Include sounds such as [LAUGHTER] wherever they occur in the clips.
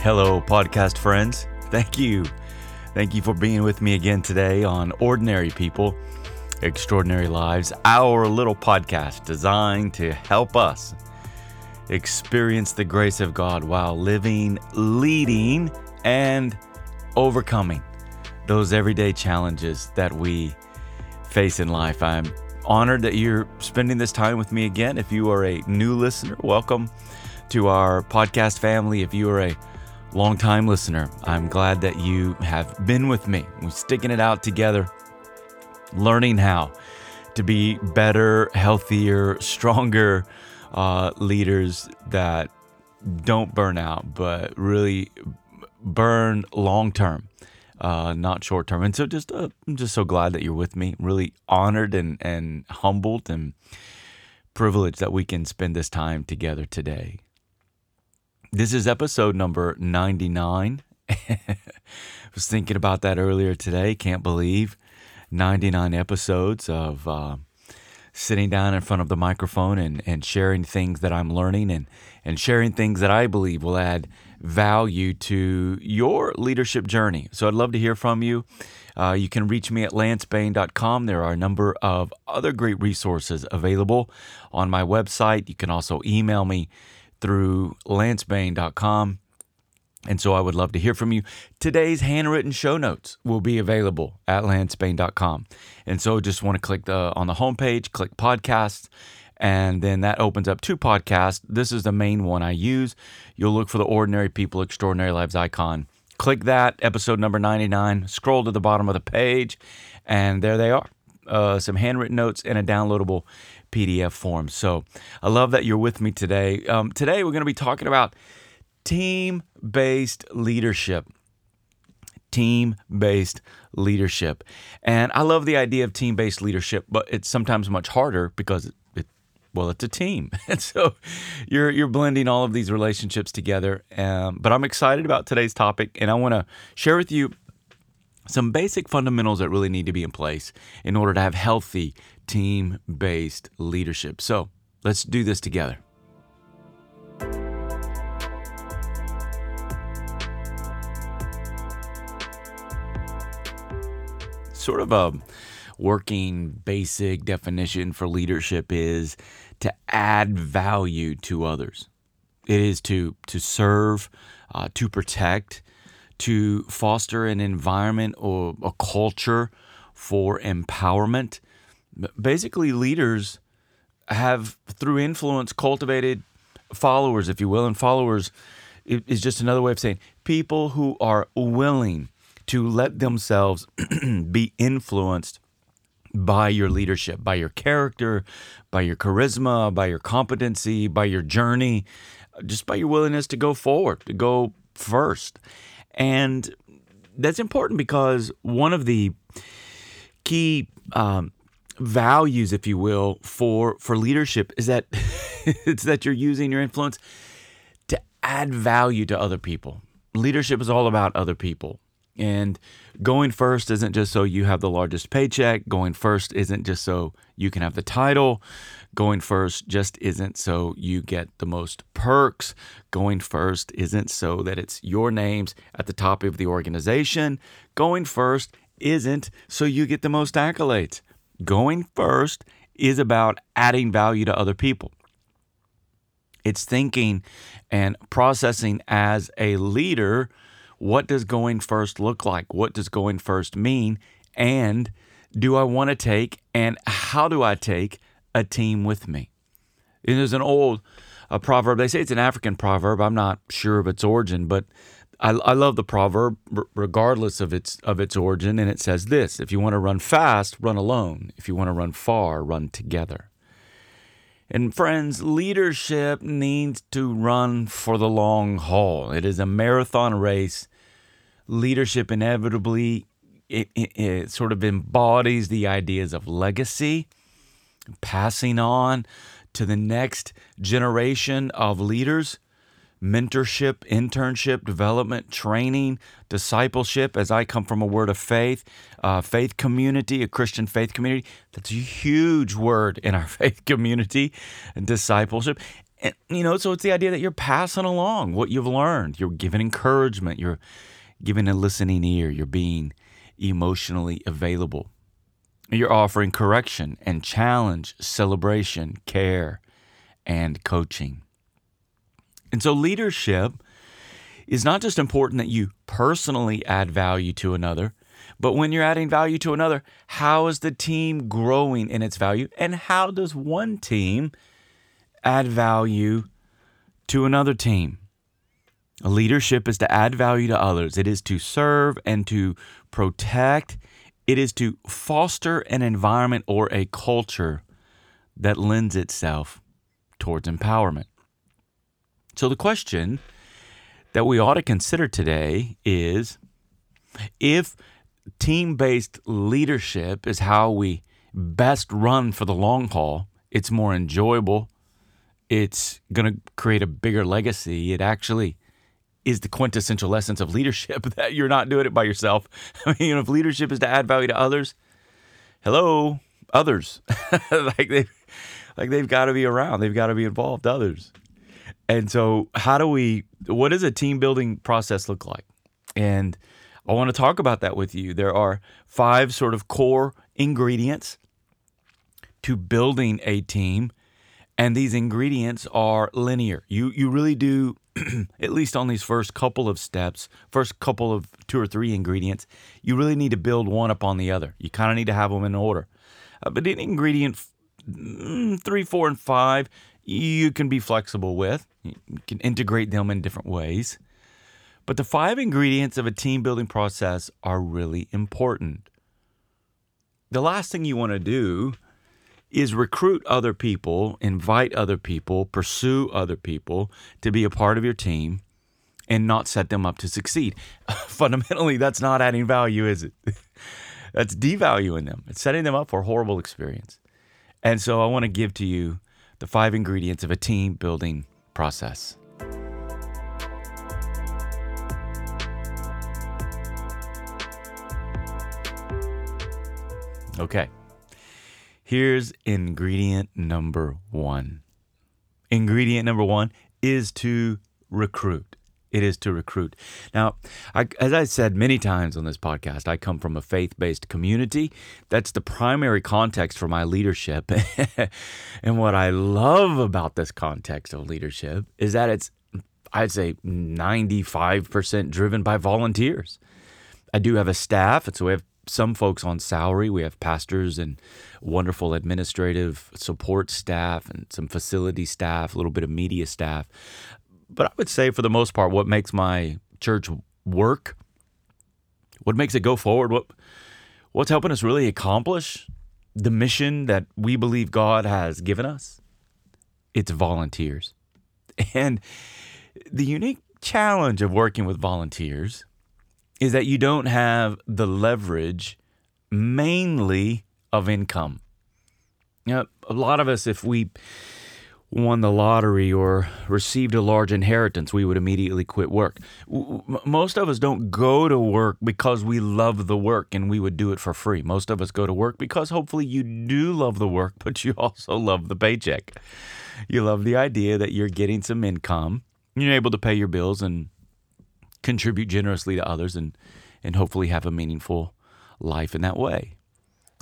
Hello, podcast friends. Thank you. Thank you for being with me again today on Ordinary People, Extraordinary Lives, our little podcast designed to help us experience the grace of God while living, leading, and overcoming those everyday challenges that we face in life. I'm honored that you're spending this time with me again. If you are a new listener, welcome to our podcast family. If you are a longtime listener, I'm glad that you have been with me. We're sticking it out together, learning how to be better, healthier, [LAUGHS] stronger uh, leaders that don't burn out, but really burn long term, uh, not short term. And so, just uh, I'm just so glad that you're with me. Really honored and and humbled and privileged that we can spend this time together today. This is episode number 99. I [LAUGHS] was thinking about that earlier today. Can't believe 99 episodes of uh, sitting down in front of the microphone and, and sharing things that I'm learning and, and sharing things that I believe will add value to your leadership journey. So I'd love to hear from you. Uh, you can reach me at lancebain.com. There are a number of other great resources available on my website. You can also email me through lancebain.com. And so I would love to hear from you. Today's handwritten show notes will be available at lancebain.com. And so just want to click the on the homepage, click podcasts, and then that opens up two podcasts. This is the main one I use. You'll look for the Ordinary People Extraordinary Lives icon. Click that, episode number 99, scroll to the bottom of the page, and there they are. Uh, some handwritten notes and a downloadable PDF form. So I love that you're with me today. Um, today, we're going to be talking about team based leadership. Team based leadership. And I love the idea of team based leadership, but it's sometimes much harder because it, it, well, it's a team. [LAUGHS] And so you're, you're blending all of these relationships together. Um, but I'm excited about today's topic, and I want to share with you some basic fundamentals that really need to be in place in order to have healthy team based leadership. So let's do this together. Sort of a working basic definition for leadership is to add value to others. It is to to serve, uh, to protect, to foster an environment or a culture for empowerment. Basically, leaders have, through influence, cultivated followers, if you will, and followers is just another way of saying people who are willing to let themselves [CLEARS THROAT] be influenced by your leadership, by your character, by your charisma, by your competency, by your journey, just by your willingness to go forward, to go first. And that's important because one of the key um, values, if you will, for for leadership is that [LAUGHS] it's that you're using your influence to add value to other people. Leadership is all about other people. And going first isn't just so you have the largest paycheck. Going first isn't just so you can have the title. Going first just isn't so you get the most perks. Going first isn't so that it's your names at the top of the organization. Going first isn't so you get the most accolades. Going first is about adding value to other people. It's thinking and processing as a leader what does going first look like? What does going first mean? And do I want to take and how do I take a team with me? And there's an old a proverb. They say it's an African proverb. I'm not sure of its origin, but I, I love the proverb regardless of its of its origin. And it says this: If you want to run fast, run alone. If you want to run far, run together. And friends, leadership needs to run for the long haul. It is a marathon race. Leadership inevitably it, it, it, sort of embodies the ideas of legacy, passing on to the next generation of leaders mentorship, internship, development, training, discipleship. As I come from a word of faith, uh, faith community, a Christian faith community, that's a huge word in our [LAUGHS] faith community, discipleship. And, you know, so it's the idea that you're passing along what you've learned. You're giving encouragement. You're giving a listening ear. You're being emotionally available. You're offering correction and challenge, celebration, care, and coaching. And so leadership is not just important that you personally add value to another, but when you're adding value to another, how is the team growing in its value? And how does one team add value to another team? Leadership is to add value to others, it is to serve and to protect it is to foster an environment or a culture that lends itself towards empowerment. So, the question that we ought to consider today is if team based leadership is how we best run for the long haul, it's more enjoyable, it's going to create a bigger legacy, it actually is the quintessential essence of leadership [LAUGHS] that you're not doing it by yourself. [LAUGHS] I mean, you know, if leadership is to add value to others, hello, others. [LAUGHS] like they like they've got to be around. They've got to be involved, others. And so how do we what does a team building process look like? And I want to talk about that with you. There are five sort of core ingredients to building a team and these ingredients are linear. You you really do [CLEARS THROAT] at least on these first couple of steps, first couple of two or three ingredients, you really need to build one upon the other. You kind of need to have them in order. Uh, but in ingredient mm, three, four, and five, you can be flexible with. You can integrate them in different ways. But the five ingredients of a team building process are really important. The last thing you want to do is recruit other people, invite other people, pursue other people to be a part of your team and not set them up to succeed. [LAUGHS] Fundamentally, that's not adding value, is it? [LAUGHS] that's devaluing them. It's setting them up for a horrible experience. And so I want to give to you the five ingredients of a team building process. Okay. Here's ingredient number one. Ingredient number one is to recruit. It is to recruit. Now, I, as I said many times on this podcast, I come from a faith based community. That's the primary context for my leadership. [LAUGHS] and what I love about this context of leadership is that it's, I'd say, 95% driven by volunteers. I do have a staff, and so we have some folks on salary. We have pastors and wonderful administrative support staff and some facility staff, a little bit of media staff. But I would say, for the most part, what makes my church work, what makes it go forward, what what's helping us really accomplish the mission that we believe God has given us, it's volunteers. [LAUGHS] And the unique challenge of working with volunteers is that you don't have the leverage mainly of income. You know, a lot of us, if we won the lottery or received a large inheritance, we would immediately quit work. Most of us don't go to work because we love the work and we would do it for free. Most of us go to work because hopefully you do love the work, [LAUGHS] but you also love the paycheck. You love the idea that you're getting some income, you're able to pay your bills and contribute generously to others and and hopefully have a meaningful life in that way.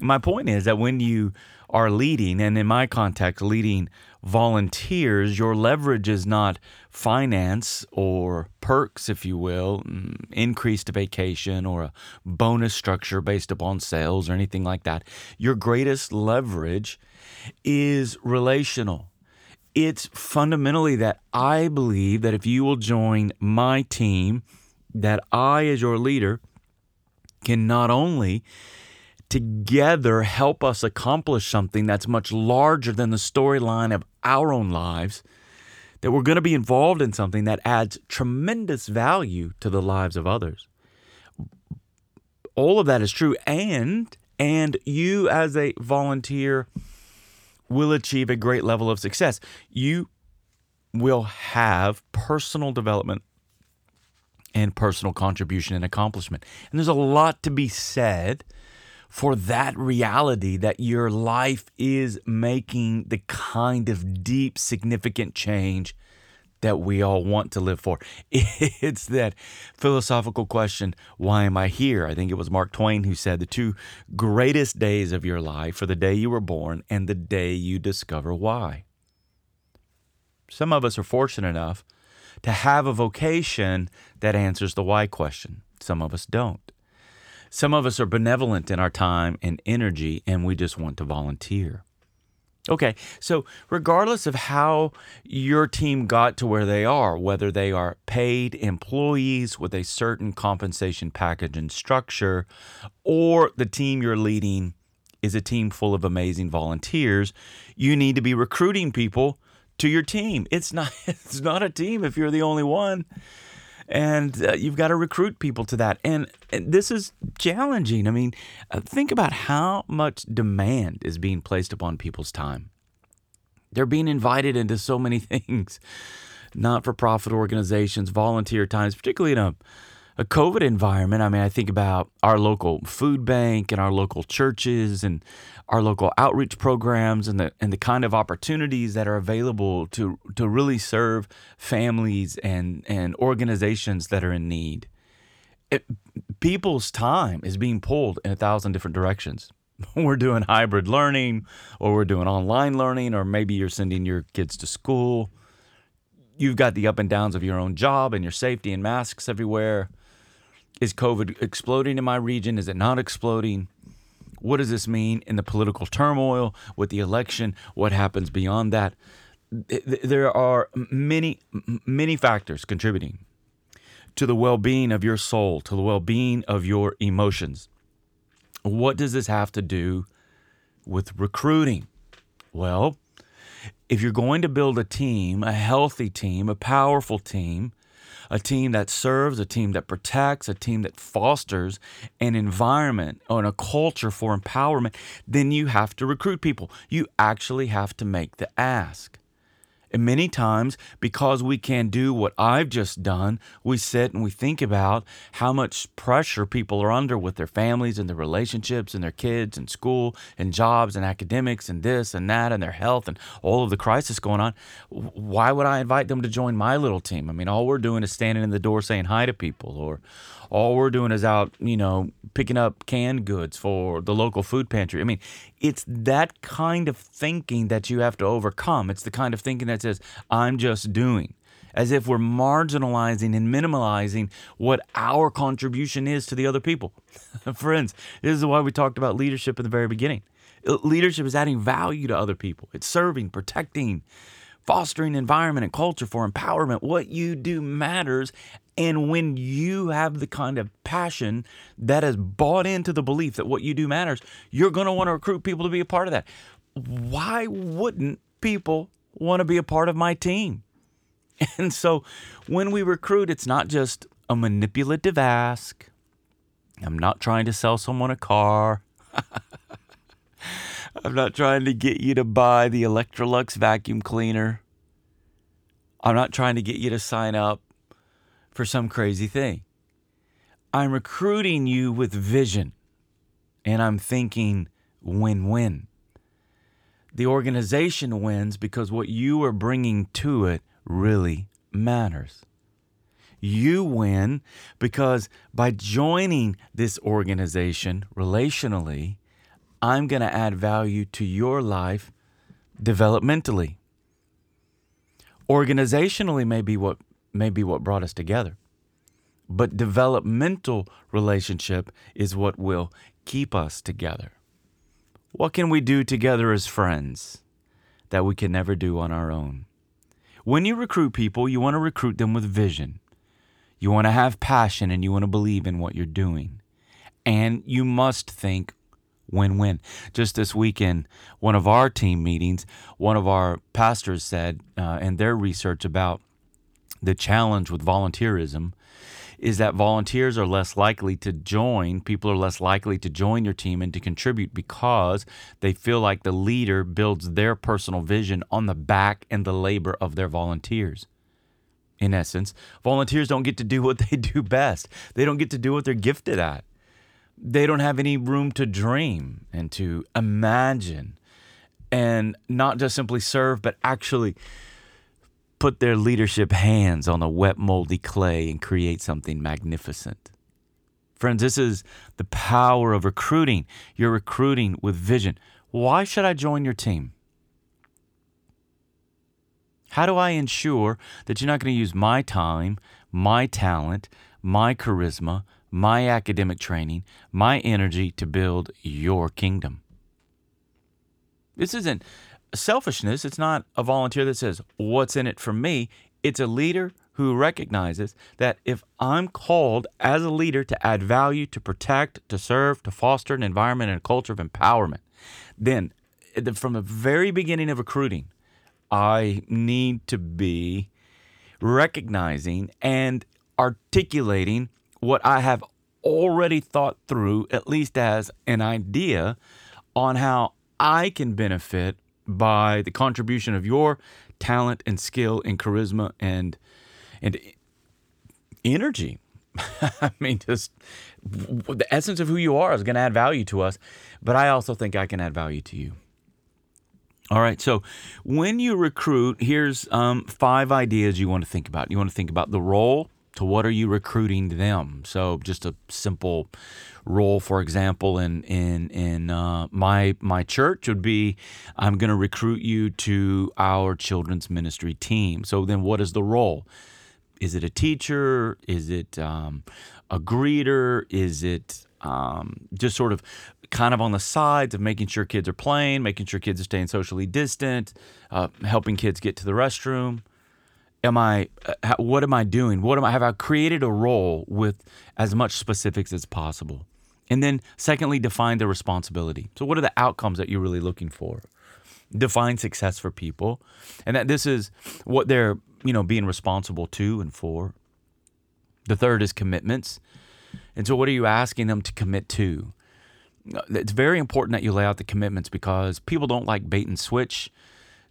My point is that when you are leading, and in my context, leading volunteers, your leverage is not finance or perks, if you will, mm, increased vacation or a bonus structure based upon sales or anything like that. Your greatest leverage is relational it's fundamentally that I believe that if you will join my team, that I, as your leader, can not only together help us accomplish something that's much larger than the storyline of our own lives, that we're going to be involved in something that adds tremendous value to the lives of others. All of that is true and and you as a volunteer will achieve a great level of success. You will have personal development and personal contribution and accomplishment. And there's a lot to be said for that reality that your life is making the kind of deep, significant change that we all want to live for. [LAUGHS] It's that philosophical question why am I here? I think it was Mark Twain who said the two greatest days of your life are the day you were born and the day you discover why. Some of us are fortunate enough to have a vocation that answers the why question, some of us don't. Some of us are benevolent in our time and energy, and we just want to volunteer. Okay, so regardless of how your team got to where they are, whether they are paid employees with a certain compensation package and structure, or the team you're leading is a team full of amazing volunteers, you need to be recruiting people to your team. It's not [LAUGHS] it's not a team if you're the only one and uh, you've got to recruit people to that. And, and this is challenging. I mean, uh, think about how much demand is being placed upon people's time. They're being invited into so many [LAUGHS] things, not for profit organizations, volunteer times, particularly in a a COVID environment, I mean, I think about our local food bank and our local churches and our local outreach programs and the and the kind of opportunities that are available to to really serve families and and organizations that are in need. It, people's time is being pulled in a thousand different directions. [LAUGHS] We're doing hybrid learning, or we're doing online learning, or maybe you're sending your kids to school. You've got the up and downs of your own job and your safety and masks everywhere is COVID exploding in my region? Is it not exploding? What does this mean in the political turmoil with the election? What happens beyond that? There are many, many factors contributing to the well being of your soul, to the well being of your emotions. What does this have to do with recruiting? Well, if you're going to build a team, a healthy team, a powerful team, a team that serves, a team that protects, a team that fosters an environment and a culture for empowerment, then you have to recruit people. You actually have to make the ask. And many times, because we can't do what I've just done, we sit and we think about how much pressure people are under with their families and their relationships and their kids and school and jobs and academics and this and that and their health and all of the crisis going on. Why would I invite them to join my little team? I mean, all we're doing is standing in the door saying hi to people or all we're doing is out, you know, picking up canned goods for the local food pantry. I mean, it's that kind of thinking that you have to overcome. It's the kind of thinking that says, I'm just doing. As if we're marginalizing and minimalizing what our contribution is to the other people. [LAUGHS] Friends, this is why we talked about leadership in the very beginning. Leadership is adding value to other people, it's serving, protecting, fostering environment and culture for empowerment. What you do matters. And when you have the kind of passion that has bought into the belief that what you do matters, you're going to want to recruit people to be a part of that. Why wouldn't people want to be a part of my team? [LAUGHS] And so when we recruit, it's not just a manipulative ask. I'm not trying to sell someone a car. [LAUGHS] I'm not trying to get you to buy the Electrolux vacuum cleaner. I'm not trying to get you to sign up for some crazy thing. I'm recruiting you with vision and I'm thinking win win. The organization wins because what you are bringing to it really matters. You win because by joining this organization relationally, I'm going to add value to your life developmentally. Organizationally may be what may be what brought us together. But developmental relationship is what will keep us together. What can we do together as friends that we can never do on our own? When you recruit people, you want to recruit them with vision. You want to have passion and you want to believe in what you're doing. And you must think win win. Just this weekend, one of our team meetings, one of our pastors said uh, in their research about the challenge with volunteerism is that volunteers are less likely to join, people are less likely to join your team and to contribute because they feel like the leader builds their personal vision on the back and the labor of their volunteers. In essence, volunteers don't get to do what they [LAUGHS] do best. They don't get to do what they're gifted at. They don't have any room to dream and to imagine and not just simply serve, but actually put their leadership hands on the wet, moldy clay and create something magnificent. Friends, this is the power of recruiting. You're recruiting with vision. Why should I join your team? How do I ensure that you're not going to use my time, my talent, my charisma, my academic training, my energy to build your kingdom? This isn't selfishness. It's not a volunteer that says, What's in it for me? It's a leader who recognizes that if I'm called as a leader to add value, to protect, to serve, to foster an environment and a culture of empowerment, then from the very beginning of recruiting, I need to be recognizing and articulating what I have already thought through, at least as an idea, on how I can benefit by the contribution of your talent and skill and charisma and and energy. [LAUGHS] I mean, just the essence of who you are is going to add value to us, but I also think I can add value to you. All right, so when you recruit, here's um, five ideas you want to think about. You want to think about the role, to what are you recruiting them? So just a simple role, for example, in in in uh, my my church would be, I'm going to recruit you to our children's ministry team. So then, what is the role? Is it a teacher? Is it um, a greeter? Is it um, just sort of kind of on the sides of making sure kids are playing, making sure kids are staying socially distant, uh, helping kids get to the restroom? Am I uh, what am I doing? What am I have I created a role with as much specifics as possible? And then secondly, define the responsibility. So what are the outcomes that you're really looking for? Define success for people. And that this is what they're, you know, being responsible to and for. The third is commitments. And so what are you asking them to commit to? It's very important that you lay out the commitments because people don't like bait and switch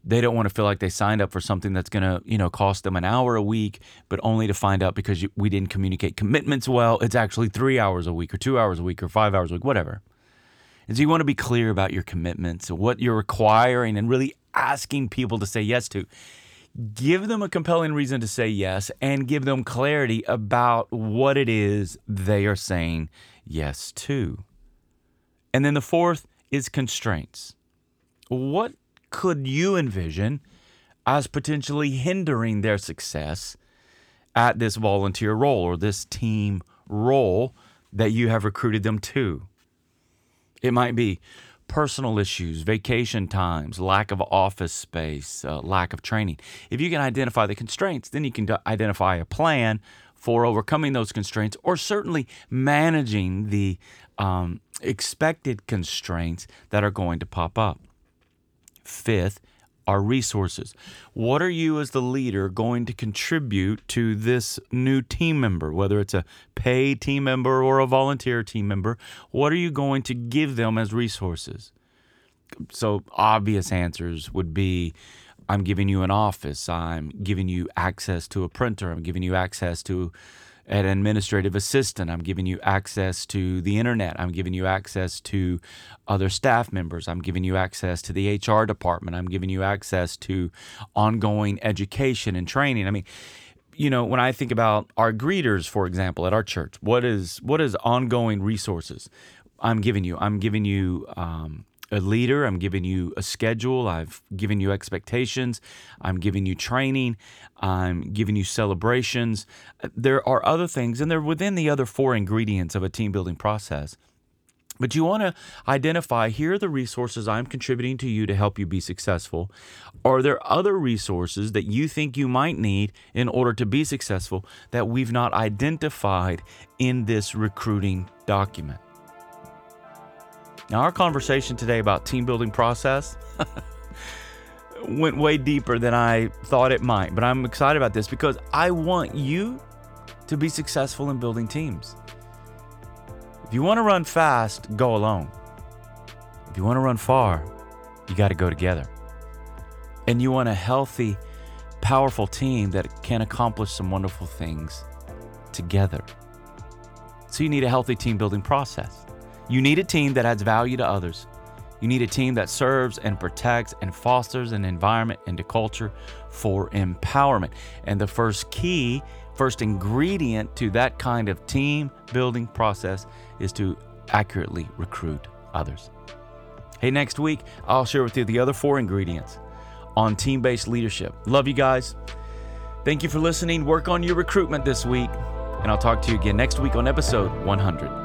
they don't want to feel like they signed up for something that's going to you know cost them an hour a week but only to find out because you, we didn't communicate commitments well. It's actually three hours a week or two hours a week or five hours a week whatever. And so you want to be clear about your commitments what you're requiring and really asking people to say yes to. Give them a compelling reason to say yes and give them clarity about what it is they are saying yes to. And then the fourth is constraints. What could you envision as potentially hindering their success at this volunteer role or this team role that you have recruited them to? It might be personal issues, vacation times, lack of office space, uh, lack of training. If you can identify the constraints, then you can identify a plan for overcoming those constraints or certainly managing the um, expected constraints that are going to pop up. Fifth, are resources. What are you, as the leader, going to contribute to this new team member, whether it's a paid team member or a volunteer team member? What are you going to give them as resources? So, obvious answers would be I'm giving you an office, I'm giving you access to a printer, I'm giving you access to an administrative assistant. I'm giving you access to the internet. I'm giving you access to other staff members. I'm giving you access to the HR department. I'm giving you access to ongoing education and training. I mean, you know, when I think about our greeters, for example, at our church, what is what is ongoing resources? I'm giving you. I'm giving you um, a leader. I'm giving you a schedule. I've given you expectations. I'm giving you training. I'm giving you celebrations. Uh, there are other things, and they're within the other four ingredients of a team building process. But you want to identify here are the resources I'm contributing to you to help you be successful. Are there other resources that you think you might need in order to be successful that we've not identified in this recruiting document? Now, our conversation today about team building process [LAUGHS] went way deeper than I thought it might, but I'm excited about this because I want you to be successful in building teams. If you want to run fast, go alone. If you want to run far, you got to go together. And you want a healthy, powerful team that can accomplish some wonderful things together. So you need a healthy team building process. You need a team that adds value to others. You need a team that serves and protects and fosters an environment and a culture for empowerment. And the first key, first ingredient to that kind of team building process is to accurately recruit others. Hey, next week, I'll share with you the other four ingredients on team based leadership. Love you guys. Thank you for listening. Work on your recruitment this week. And I'll talk to you again next week on episode 100.